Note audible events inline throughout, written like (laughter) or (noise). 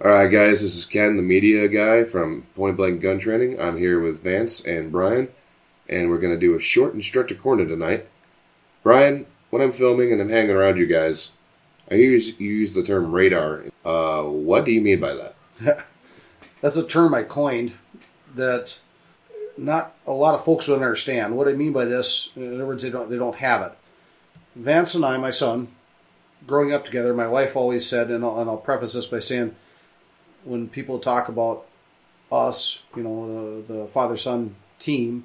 All right, guys, this is Ken, the media guy from Point Blank Gun Training. I'm here with Vance and Brian, and we're going to do a short instructor corner tonight. Brian, when I'm filming and I'm hanging around you guys, I use you use the term radar. Uh, what do you mean by that? (laughs) That's a term I coined that not a lot of folks would understand. What I mean by this, in other words, they don't they don't have it. Vance and I, my son, growing up together, my wife always said, and I'll, and I'll preface this by saying, when people talk about us, you know, the, the father son team,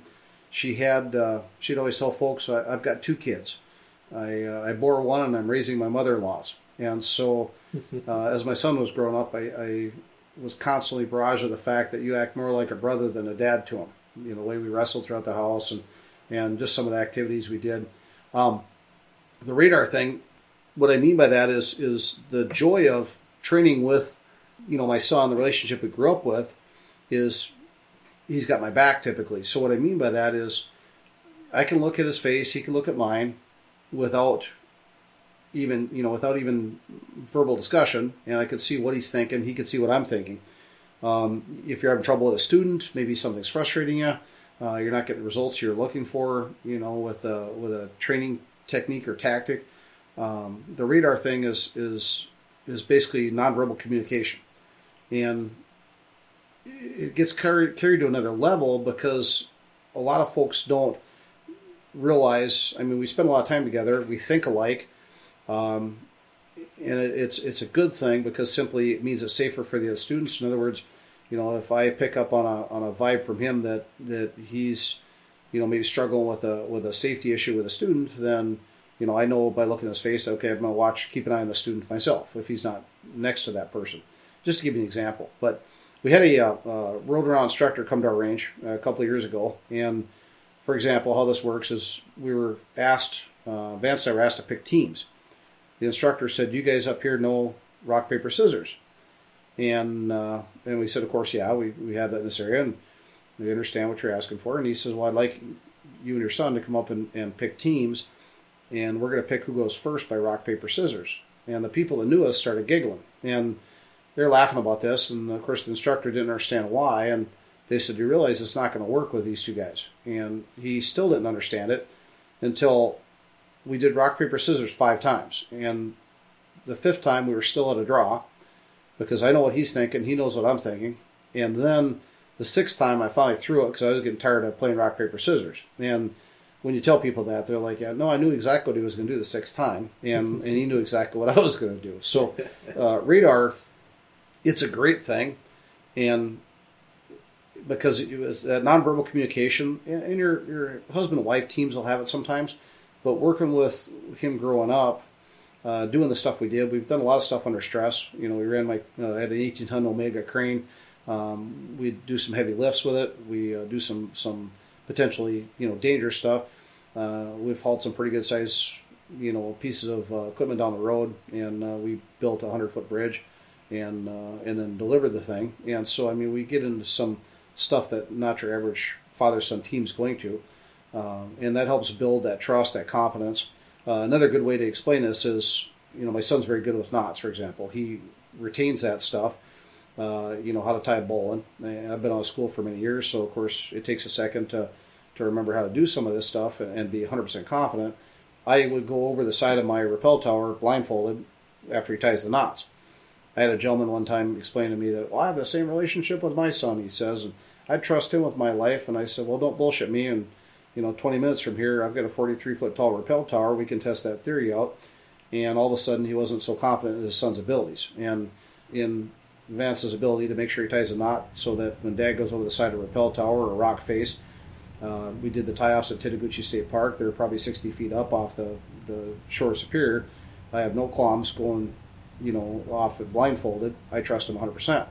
she had uh, she'd always tell folks, I, have got two kids. I uh, I bore one, and I'm raising my mother-in-laws. And so, (laughs) uh, as my son was growing up, I, I was constantly barraged with the fact that you act more like a brother than a dad to him. You know, the way we wrestled throughout the house and and just some of the activities we did. Um, the radar thing, what I mean by that is is the joy of training with, you know, my son, the relationship we grew up with, is he's got my back typically. So what I mean by that is I can look at his face, he can look at mine without even you know without even verbal discussion, and I could see what he's thinking. He could see what I'm thinking. Um, if you're having trouble with a student, maybe something's frustrating you. Uh, you're not getting the results you're looking for. You know, with a with a training technique or tactic. Um, the radar thing is is is basically nonverbal communication, and it gets carried carried to another level because a lot of folks don't realize. I mean, we spend a lot of time together. We think alike. Um, and it, it's it's a good thing because simply it means it's safer for the other students. In other words, you know, if I pick up on a on a vibe from him that that he's, you know, maybe struggling with a with a safety issue with a student, then you know I know by looking at his face, okay, I'm to watch, keep an eye on the student myself if he's not next to that person. Just to give you an example, but we had a uh, uh, road around instructor come to our range a couple of years ago, and for example, how this works is we were asked, uh, Vance and I were asked to pick teams the instructor said, "You guys up here know rock paper scissors," and uh, and we said, "Of course, yeah, we we have that in this area, and we understand what you're asking for." And he says, "Well, I'd like you and your son to come up and, and pick teams, and we're going to pick who goes first by rock paper scissors." And the people that knew us started giggling, and they're laughing about this, and of course the instructor didn't understand why, and they said, "You realize it's not going to work with these two guys," and he still didn't understand it until we did rock paper scissors five times, and the fifth time we were still at a draw because I know what he's thinking, he knows what I'm thinking, and then the sixth time I finally threw it because I was getting tired of playing rock paper scissors, and when you tell people that, they're like, yeah, "No, I knew exactly what he was going to do the sixth time, and and he knew exactly what I was going to do." So, uh, radar, it's a great thing, and because it was that nonverbal communication, and your your husband and wife teams will have it sometimes. But working with him growing up, uh, doing the stuff we did, we've done a lot of stuff under stress. You know, we ran my uh, had an 18 ton Omega crane. Um, we do some heavy lifts with it. We uh, do some some potentially you know dangerous stuff. Uh, we've hauled some pretty good size you know pieces of uh, equipment down the road, and uh, we built a hundred foot bridge, and and then deliver the thing. And so I mean, we get into some stuff that not your average father son team's going to. Um, and that helps build that trust, that confidence. Uh, another good way to explain this is, you know, my son's very good with knots, for example. He retains that stuff. Uh, you know how to tie a bowline. And I've been out of school for many years, so of course it takes a second to to remember how to do some of this stuff and, and be 100% confident. I would go over the side of my rappel tower blindfolded after he ties the knots. I had a gentleman one time explain to me that, well, I have the same relationship with my son, he says, and I trust him with my life. And I said, well, don't bullshit me and you know, 20 minutes from here, I've got a 43 foot tall rappel tower. We can test that theory out. And all of a sudden, he wasn't so confident in his son's abilities and in Vance's ability to make sure he ties a knot so that when dad goes over the side of a rappel tower or a rock face, uh, we did the tie offs at Tettegouche State Park. They're probably 60 feet up off the, the shore of Superior. I have no qualms going, you know, off blindfolded. I trust him 100%.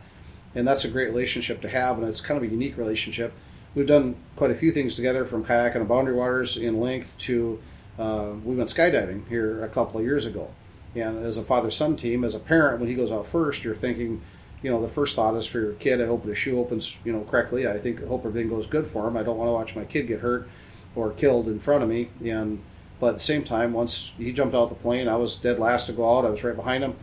And that's a great relationship to have, and it's kind of a unique relationship we've done quite a few things together from kayaking on boundary waters in length to uh, we went skydiving here a couple of years ago. And as a father son team, as a parent, when he goes out first, you're thinking, you know, the first thought is for your kid. I hope the shoe opens, you know, correctly. I think hope everything goes good for him. I don't want to watch my kid get hurt or killed in front of me. And but at the same time, once he jumped out the plane, I was dead last to go out. I was right behind him,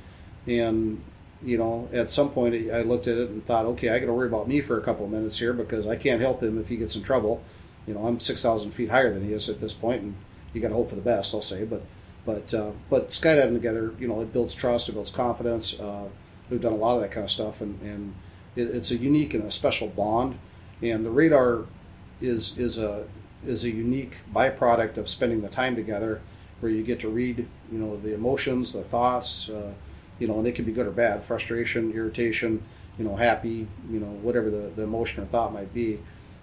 and you know, at some point I looked at it and thought, okay, I got to worry about me for a couple of minutes here because I can't help him if he gets in trouble. You know, I'm six thousand feet higher than he is at this point, and you got to hope for the best. I'll say, but but uh, but skydiving together, you know, it builds trust, it builds confidence. Uh, we've done a lot of that kind of stuff, and and it, it's a unique and a special bond. And the radar is is a is a unique byproduct of spending the time together, where you get to read, you know, the emotions, the thoughts, uh, you know, and they can be good or bad, frustration, irritation, you know, happy, you know, whatever the, the emotion or thought might be,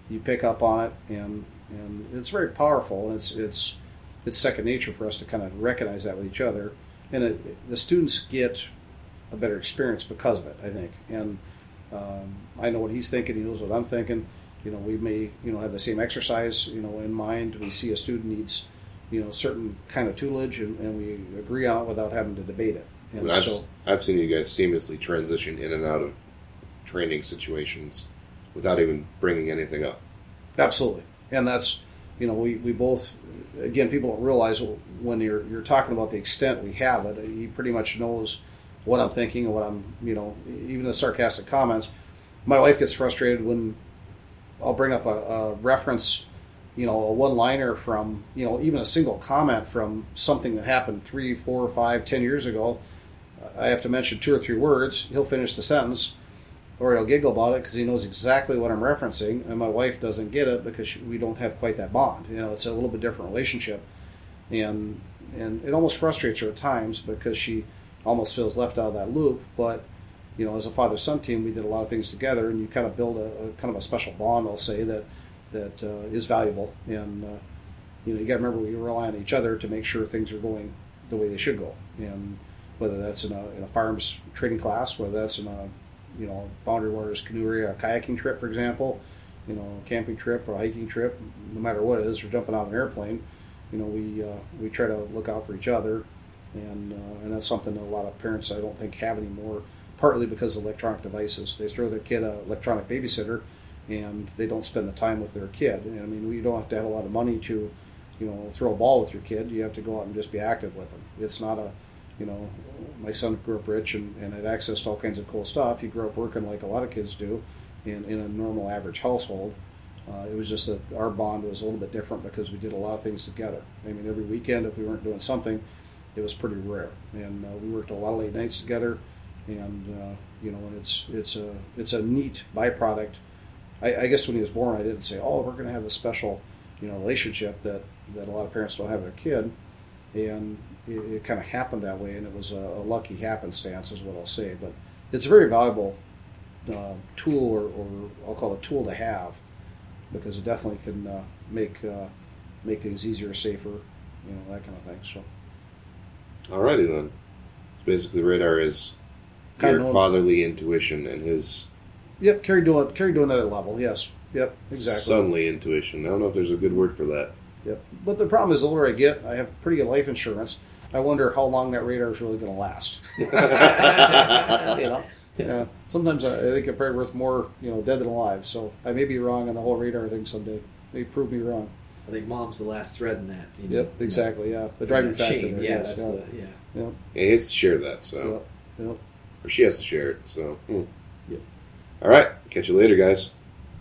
you pick up on it, and and it's very powerful, and it's it's it's second nature for us to kind of recognize that with each other, and it, the students get a better experience because of it, I think, and um, I know what he's thinking, he knows what I'm thinking you know, we may, you know, have the same exercise, you know, in mind. We see a student needs, you know, certain kind of toolage, and, and we agree on it without having to debate it. And I've, so, I've seen you guys seamlessly transition in and out of training situations without even bringing anything up. absolutely, and that's, you know, we, we both, again, people don't realize when you're you're talking about the extent we have it. He pretty much knows what I'm thinking and what I'm, you know, even the sarcastic comments. My wife gets frustrated when I'll bring up a, a reference, you know, a one-liner from, you know, even a single comment from something that happened three, four, five, ten years ago. I have to mention two or three words. He'll finish the sentence, or he'll giggle about it because he knows exactly what I'm referencing, and my wife doesn't get it because we don't have quite that bond. You know, it's a little bit different relationship, and and it almost frustrates her at times because she almost feels left out of that loop, but you know, as a father son team, we did a lot of things together, and you kind of build a, a kind of a special bond. I'll say that that uh, is valuable, and uh, you know, you got to remember we rely on each other to make sure things are going the way they should go, and whether that's in a in a firearms training class, whether that's in a you know boundary waters canoe area, a kayaking trip, for example, you know, camping trip or a hiking trip, no matter what it is, or jumping out of an airplane, you know, we uh, we try to look out for each other, and uh, and that's something that a lot of parents I don't think have anymore partly because of electronic devices. They throw their kid a electronic babysitter, and they don't spend the time with their kid. And, I mean, you don't have to have a lot of money to, you know, throw a ball with your kid. You have to go out and just be active with them. It's not a, you know, my son grew up rich and, and had access to all kinds of cool stuff. He grew up working like a lot of kids do, in in a normal average household. Uh, it was just that our bond was a little bit different because we did a lot of things together. I mean, every weekend, if we weren't doing something, it was pretty rare. And uh, we worked a lot of late nights together and uh, you know, it's it's a it's a neat byproduct. I, I, guess when he was born, I didn't say, "Oh, we're going to have this special, you know, relationship that that a lot of parents don't have with their kid," and it, it kind of happened that way, and it was a, a, lucky happenstance, is what I'll say. But it's a very valuable uh, tool, or, or, I'll call it a tool to have, because it definitely can uh, make uh, make things easier, safer, you know, that kind of thing. So. Alrighty then. So basically, radar is your of- fatherly intuition and his Yep, carried to a, carry to another level. Yes. Yep. Exactly. sonly intuition. I don't know if there's a good word for that. Yep. But the problem is, the older I get, I have pretty good life insurance. I wonder how long that radar is really going to last. (laughs) you know. Yeah. Sometimes I I think I'm probably worth more, you know, dead than alive. So I may be wrong on the whole radar thing someday. They prove me wrong. I think mom's the last thread in that. you know? Yep. Exactly. Yeah. The driving factor. chain, there, yeah, yes, that's yeah. the yeah. Yep. Yeah, he has to share that, so Yep. Yep. Or she has to share it. So, hmm. Yep. all right, catch you later, guys.